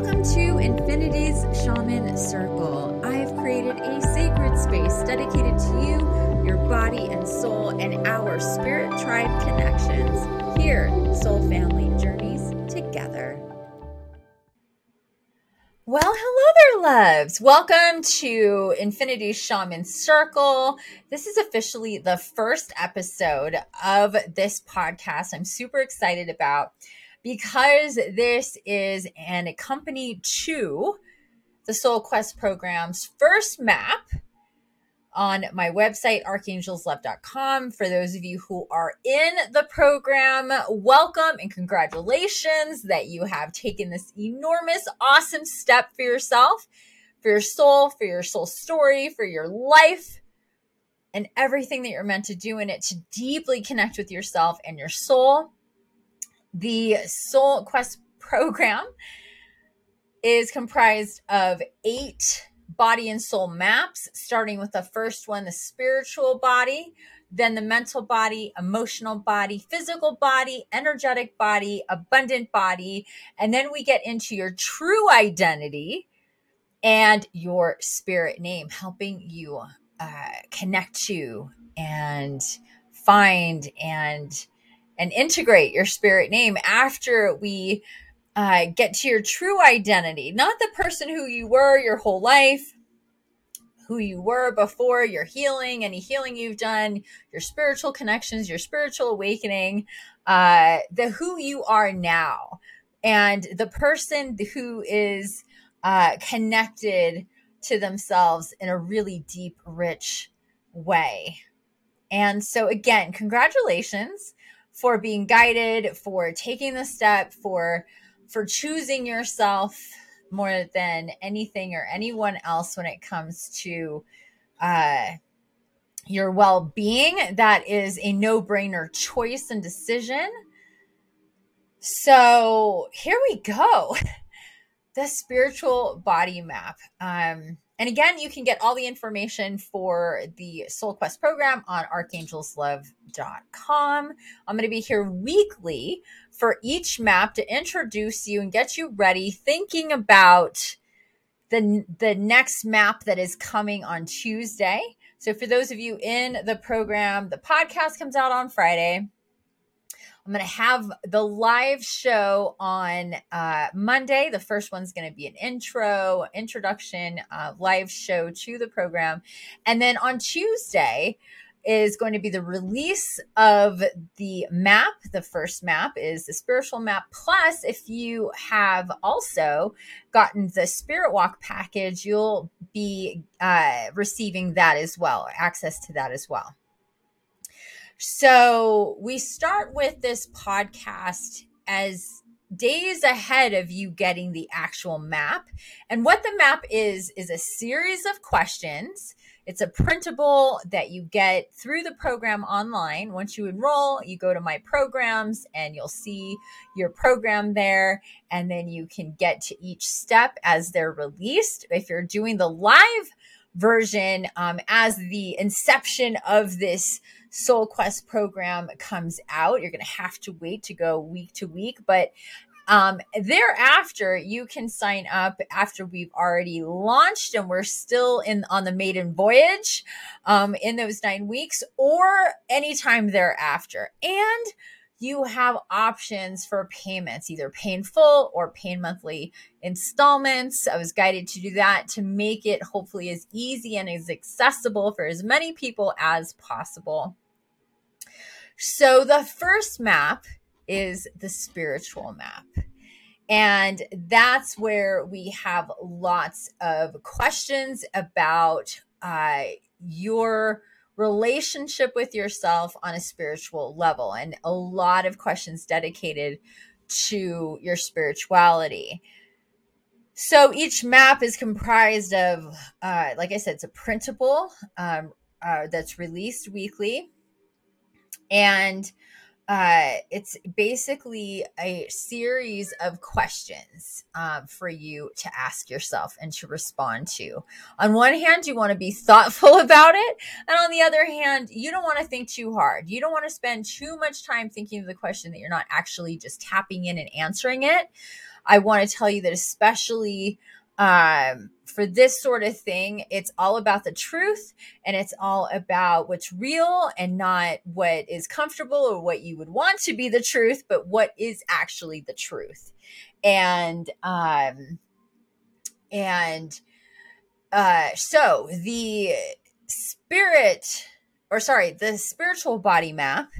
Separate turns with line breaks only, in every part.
Welcome to Infiniti's Shaman Circle. I've created a sacred space dedicated to you, your body and soul, and our spirit tribe connections. Here, soul family journeys together. Well, hello there, loves. Welcome to Infiniti Shaman Circle. This is officially the first episode of this podcast. I'm super excited about because this is an accompany to the Soul Quest program's first map on my website, archangelslove.com. For those of you who are in the program, welcome and congratulations that you have taken this enormous, awesome step for yourself, for your soul, for your soul story, for your life, and everything that you're meant to do in it to deeply connect with yourself and your soul the Soul Quest program is comprised of eight body and soul maps, starting with the first one, the spiritual body, then the mental body, emotional body, physical body, energetic body, abundant body. And then we get into your true identity and your spirit name, helping you uh, connect to and find and and integrate your spirit name after we uh, get to your true identity, not the person who you were your whole life, who you were before your healing, any healing you've done, your spiritual connections, your spiritual awakening, uh, the who you are now, and the person who is uh, connected to themselves in a really deep, rich way. And so, again, congratulations for being guided, for taking the step, for for choosing yourself more than anything or anyone else when it comes to uh, your well-being. That is a no-brainer choice and decision. So here we go. the spiritual body map. Um, and again, you can get all the information for the Soul Quest program on archangelslove.com. I'm going to be here weekly for each map to introduce you and get you ready, thinking about the, the next map that is coming on Tuesday. So, for those of you in the program, the podcast comes out on Friday. I'm going to have the live show on uh, Monday. The first one's going to be an intro, introduction, uh, live show to the program. And then on Tuesday, is going to be the release of the map. The first map is the spiritual map. Plus, if you have also gotten the Spirit Walk package, you'll be uh, receiving that as well, access to that as well. So we start with this podcast as days ahead of you getting the actual map. And what the map is, is a series of questions. It's a printable that you get through the program online. Once you enroll, you go to my programs and you'll see your program there. And then you can get to each step as they're released. If you're doing the live version um, as the inception of this Soul Quest program comes out. You're going to have to wait to go week to week, but um, thereafter, you can sign up after we've already launched and we're still in on the maiden voyage um, in those nine weeks, or anytime thereafter. And you have options for payments, either pay full or pay in monthly installments. I was guided to do that to make it hopefully as easy and as accessible for as many people as possible. So the first map is the spiritual map. And that's where we have lots of questions about uh, your relationship with yourself on a spiritual level, and a lot of questions dedicated to your spirituality. So each map is comprised of, uh, like I said, it's a printable um, uh, that's released weekly and uh, it's basically a series of questions um, for you to ask yourself and to respond to. On one hand, you want to be thoughtful about it. And on the other hand, you don't want to think too hard. You don't want to spend too much time thinking of the question that you're not actually just tapping in and answering it. I want to tell you that, especially um, for this sort of thing, it's all about the truth and it's all about what's real and not what is comfortable or what you would want to be the truth, but what is actually the truth. And, um, and, uh, so the spirit, or sorry, the spiritual body map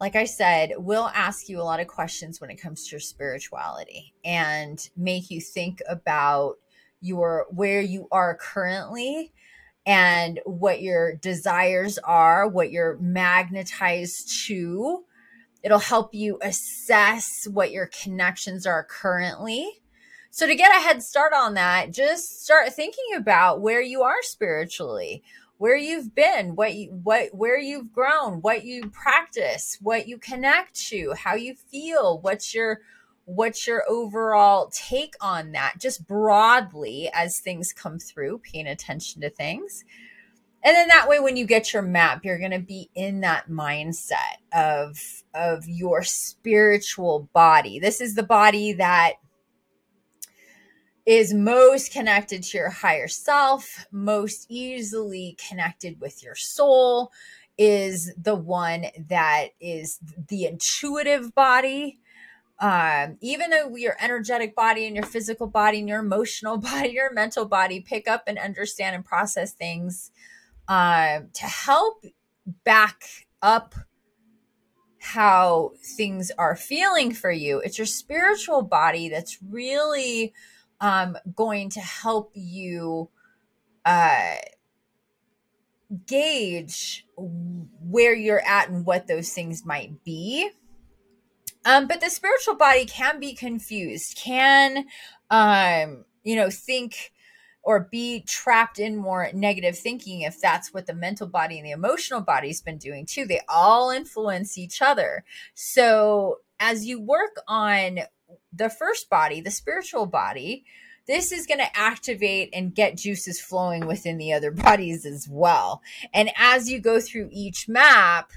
like I said, will ask you a lot of questions when it comes to your spirituality and make you think about your where you are currently and what your desires are, what you're magnetized to. It'll help you assess what your connections are currently. So, to get a head start on that, just start thinking about where you are spiritually where you've been, what you, what where you've grown, what you practice, what you connect to, how you feel, what's your what's your overall take on that just broadly as things come through, paying attention to things. And then that way when you get your map, you're going to be in that mindset of of your spiritual body. This is the body that is most connected to your higher self, most easily connected with your soul, is the one that is the intuitive body. Um, even though your energetic body and your physical body and your emotional body, your mental body pick up and understand and process things um, to help back up how things are feeling for you. It's your spiritual body that's really um, going to help you uh, gauge where you're at and what those things might be. Um, but the spiritual body can be confused, can, um, you know, think or be trapped in more negative thinking if that's what the mental body and the emotional body's been doing too. They all influence each other. So as you work on the first body, the spiritual body, this is going to activate and get juices flowing within the other bodies as well. And as you go through each map,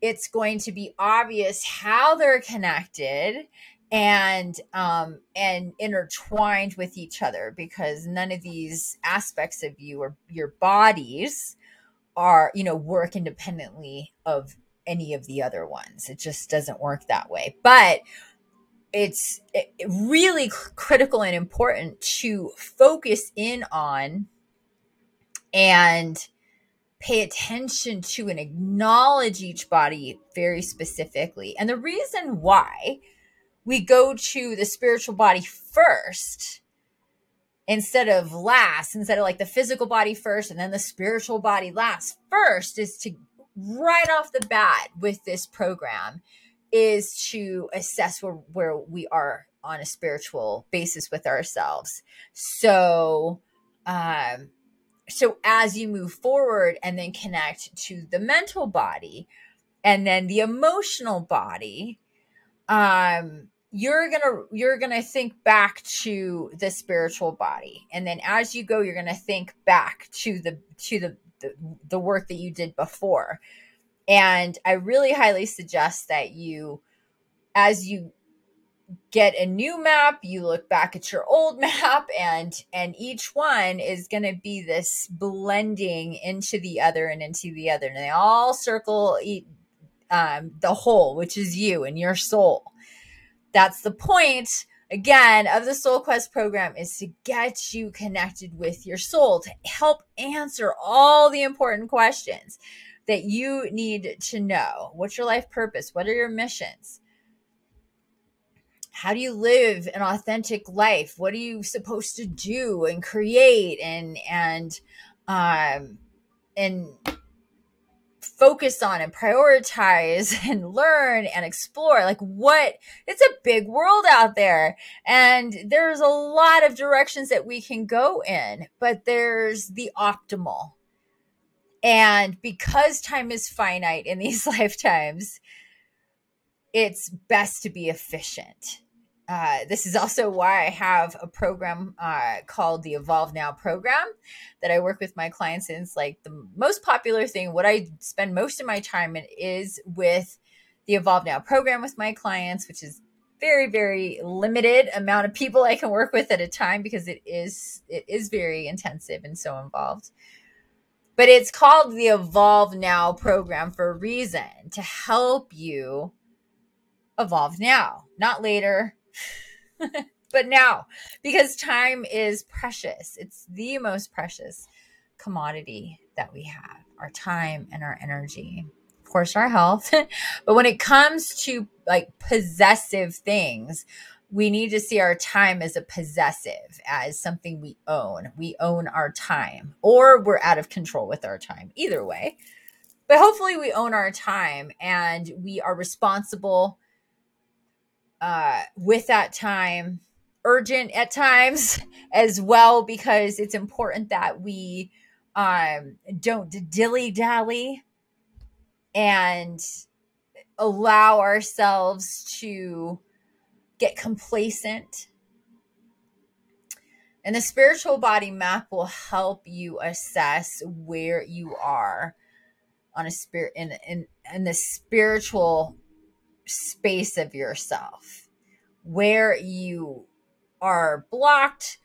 it's going to be obvious how they're connected and um and intertwined with each other because none of these aspects of you or your bodies are you know work independently of any of the other ones. It just doesn't work that way. But it's really critical and important to focus in on and pay attention to and acknowledge each body very specifically. And the reason why we go to the spiritual body first instead of last, instead of like the physical body first and then the spiritual body last, first is to right off the bat with this program is to assess where, where we are on a spiritual basis with ourselves. So, um, so as you move forward and then connect to the mental body and then the emotional body, um, you're gonna you're gonna think back to the spiritual body. And then as you go you're gonna think back to the to the the, the work that you did before. And I really highly suggest that you, as you get a new map you look back at your old map and and each one is going to be this blending into the other and into the other and they all circle um, the whole which is you and your soul that's the point again of the soul quest program is to get you connected with your soul to help answer all the important questions that you need to know. What's your life purpose? What are your missions? How do you live an authentic life? What are you supposed to do and create and and um and focus on and prioritize and learn and explore like what it's a big world out there and there's a lot of directions that we can go in but there's the optimal And because time is finite in these lifetimes, it's best to be efficient. Uh, this is also why I have a program uh, called the Evolve Now program that I work with my clients in. It's like the most popular thing. What I spend most of my time in is with the Evolve Now program with my clients, which is very very limited amount of people I can work with at a time because it is it is very intensive and so involved. But it's called the Evolve Now program for a reason to help you evolve now, not later, but now, because time is precious. It's the most precious commodity that we have our time and our energy. Of course, our health. but when it comes to like possessive things, we need to see our time as a possessive, as something we own. We own our time, or we're out of control with our time. Either way. But hopefully, we own our time and we are responsible uh, with that time, urgent at times as well, because it's important that we um, don't dilly dally and allow ourselves to get complacent. And the spiritual body map will help you assess where you are on a spirit in in, in the spiritual space of yourself, where you are blocked,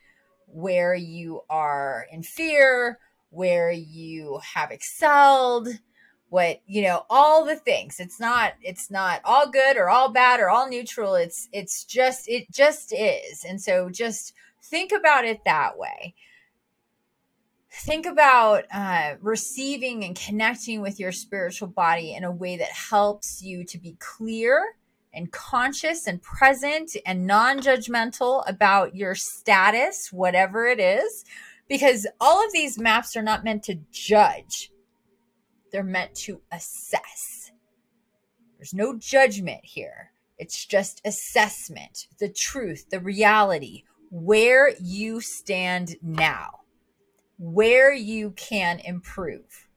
where you are in fear, where you have excelled, what you know all the things. It's not it's not all good or all bad or all neutral. It's it's just it just is. And so just think about it that way think about uh, receiving and connecting with your spiritual body in a way that helps you to be clear and conscious and present and non-judgmental about your status whatever it is because all of these maps are not meant to judge they're meant to assess. There's no judgment here. It's just assessment, the truth, the reality, where you stand now, where you can improve,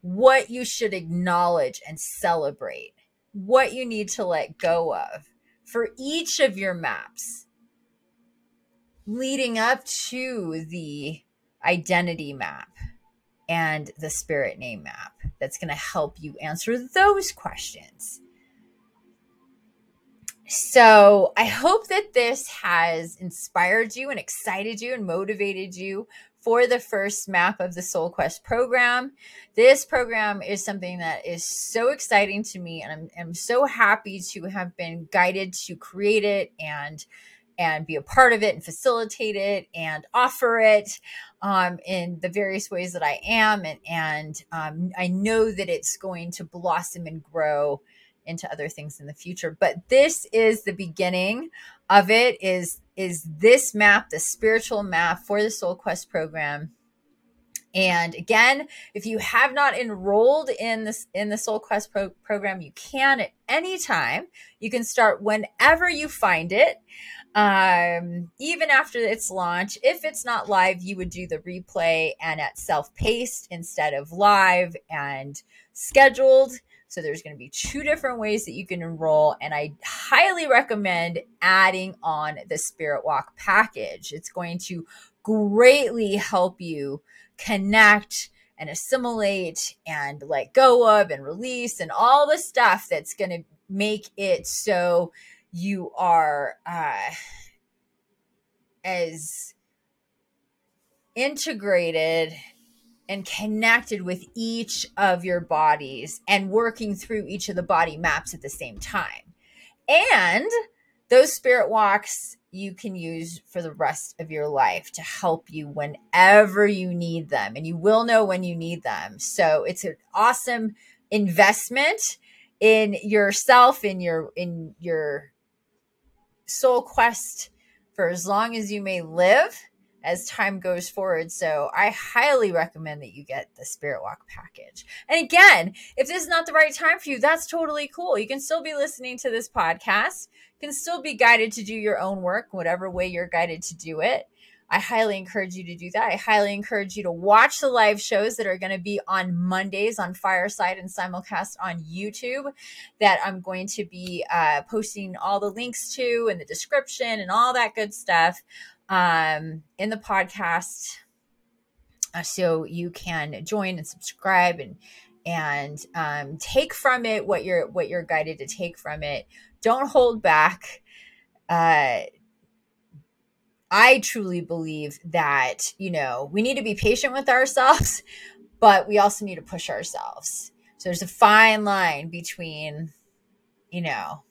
what you should acknowledge and celebrate, what you need to let go of for each of your maps leading up to the identity map and the spirit name map that's going to help you answer those questions. So, I hope that this has inspired you and excited you and motivated you for the first map of the Soul Quest program. This program is something that is so exciting to me, and I'm, I'm so happy to have been guided to create it and and be a part of it and facilitate it and offer it um, in the various ways that I am. And, and um, I know that it's going to blossom and grow into other things in the future. But this is the beginning of it is is this map, the spiritual map for the Soul Quest program. And again, if you have not enrolled in this in the Soul Quest pro- program, you can at any time. You can start whenever you find it um even after its launch if it's not live you would do the replay and at self-paced instead of live and scheduled so there's going to be two different ways that you can enroll and i highly recommend adding on the spirit walk package. It's going to greatly help you connect and assimilate and let go of and release and all the stuff that's going to make it so you are uh, as integrated and connected with each of your bodies and working through each of the body maps at the same time. And those spirit walks you can use for the rest of your life to help you whenever you need them and you will know when you need them. So it's an awesome investment in yourself in your in your soul quest for as long as you may live as time goes forward. So I highly recommend that you get the Spirit Walk package. And again, if this is not the right time for you, that's totally cool. You can still be listening to this podcast, you can still be guided to do your own work, whatever way you're guided to do it. I highly encourage you to do that. I highly encourage you to watch the live shows that are going to be on Mondays on Fireside and simulcast on YouTube that I'm going to be uh, posting all the links to in the description and all that good stuff um, in the podcast. Uh, so you can join and subscribe and and um, take from it what you're what you're guided to take from it. Don't hold back. Uh, I truly believe that, you know, we need to be patient with ourselves, but we also need to push ourselves. So there's a fine line between, you know,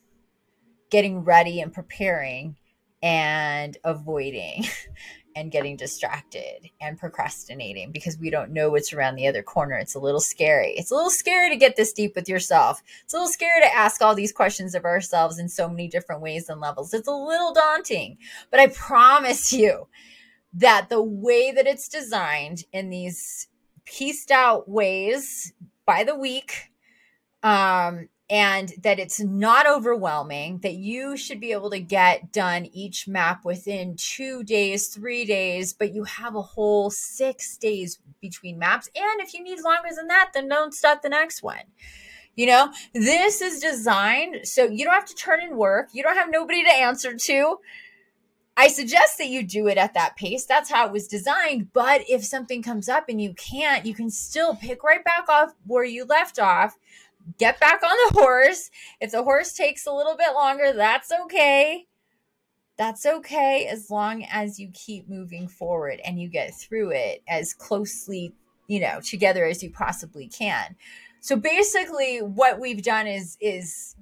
getting ready and preparing and avoiding and getting distracted and procrastinating because we don't know what's around the other corner. It's a little scary. It's a little scary to get this deep with yourself. It's a little scary to ask all these questions of ourselves in so many different ways and levels. It's a little daunting, but I promise you that the way that it's designed in these pieced out ways by the week um and that it's not overwhelming, that you should be able to get done each map within two days, three days, but you have a whole six days between maps. And if you need longer than that, then don't start the next one. You know, this is designed so you don't have to turn in work, you don't have nobody to answer to. I suggest that you do it at that pace. That's how it was designed. But if something comes up and you can't, you can still pick right back off where you left off get back on the horse. If the horse takes a little bit longer, that's okay. That's okay as long as you keep moving forward and you get through it as closely, you know, together as you possibly can. So basically what we've done is is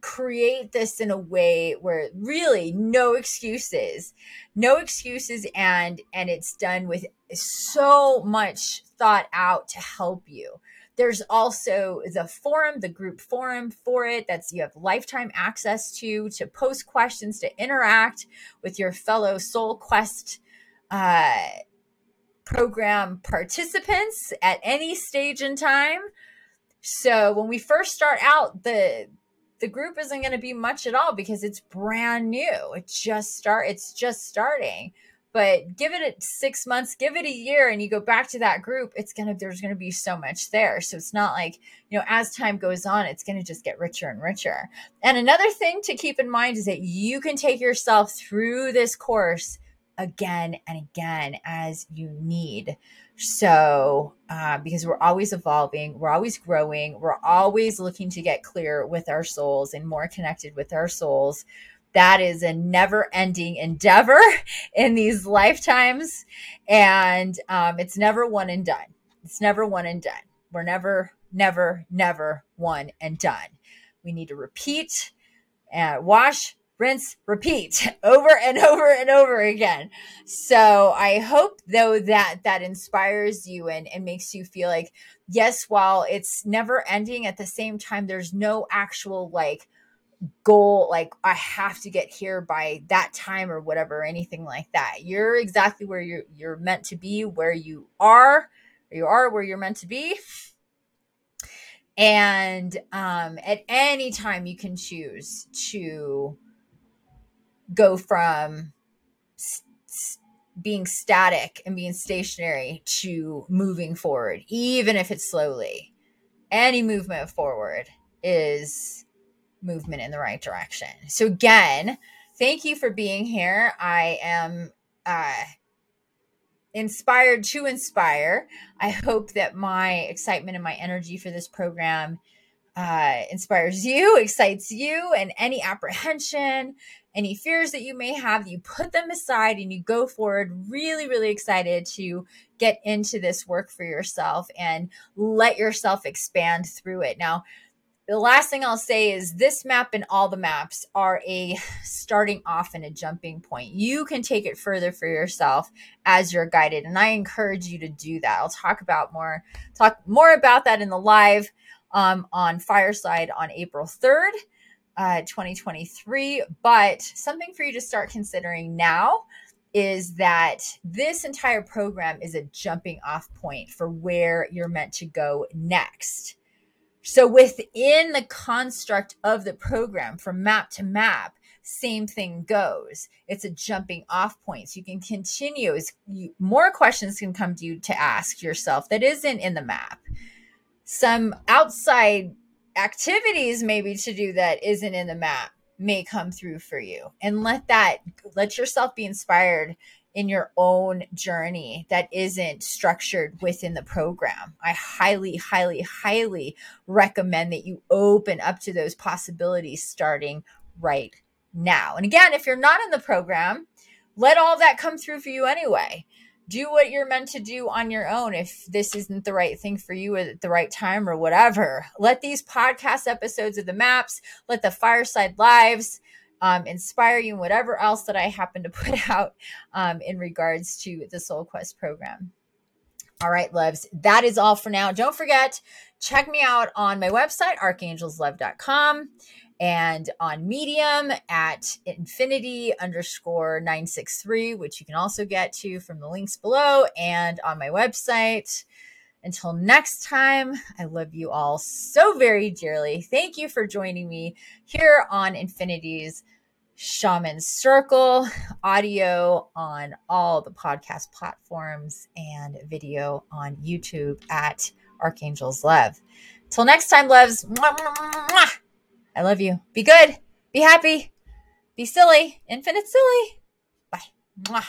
create this in a way where really no excuses no excuses and and it's done with so much thought out to help you there's also the forum, the group forum for it. That's you have lifetime access to to post questions, to interact with your fellow Soul Quest uh, program participants at any stage in time. So when we first start out, the the group isn't going to be much at all because it's brand new. It just start. It's just starting but give it six months give it a year and you go back to that group it's gonna there's gonna be so much there. So it's not like you know as time goes on it's gonna just get richer and richer. And another thing to keep in mind is that you can take yourself through this course again and again as you need. So uh, because we're always evolving we're always growing we're always looking to get clear with our souls and more connected with our souls that is a never ending endeavor in these lifetimes. And um, it's never one and done. It's never one and done. We're never, never, never one and done. We need to repeat and wash, rinse, repeat over and over and over again. So I hope though that that inspires you and, and makes you feel like, yes, while it's never ending at the same time, there's no actual like goal like i have to get here by that time or whatever or anything like that. You're exactly where you're you're meant to be where you are you are where you're meant to be. And um at any time you can choose to go from being static and being stationary to moving forward even if it's slowly. Any movement forward is movement in the right direction. So again, thank you for being here. I am uh, inspired to inspire. I hope that my excitement and my energy for this program uh, inspires you, excites you, and any apprehension, any fears that you may have, you put them aside and you go forward really, really excited to get into this work for yourself and let yourself expand through it. Now, the last thing I'll say is this map and all the maps are a starting off and a jumping point. You can take it further for yourself as you're guided, and I encourage you to do that. I'll talk about more talk more about that in the live um, on Fireside on April third, uh, 2023. But something for you to start considering now is that this entire program is a jumping off point for where you're meant to go next So within the construct of the program from map to map, same thing goes. It's a jumping off point. So you can continue as you, more questions can come to you to ask yourself that isn't in the map. Some outside activities maybe to do that isn't in the map may come through for you and let that let yourself be inspired in your own journey that isn't structured within the program. I highly, highly, highly recommend that you open up to those possibilities starting right now. And again, if you're not in the program, let all that come through for you anyway. Do what you're meant to do on your own if this isn't the right thing for you at the right time or whatever. Let these podcast episodes of the maps, let the fireside lives, um, inspire you whatever else that I happen to put out um, in regards to the Soul Quest program. All right, loves, that is all for now. Don't forget, check me out on my website, archangelslove.com, and on Medium at Infiniti underscore 963, which you can also get to from the links below, and on my website. Until next time, I love you all so very dearly. Thank you for joining me here on Infiniti's Shaman Circle, audio on all the podcast platforms, and video on YouTube at Archangel's Love. Till next time, loves. I love you. Be good. Be happy. Be silly. Infinite silly. Bye.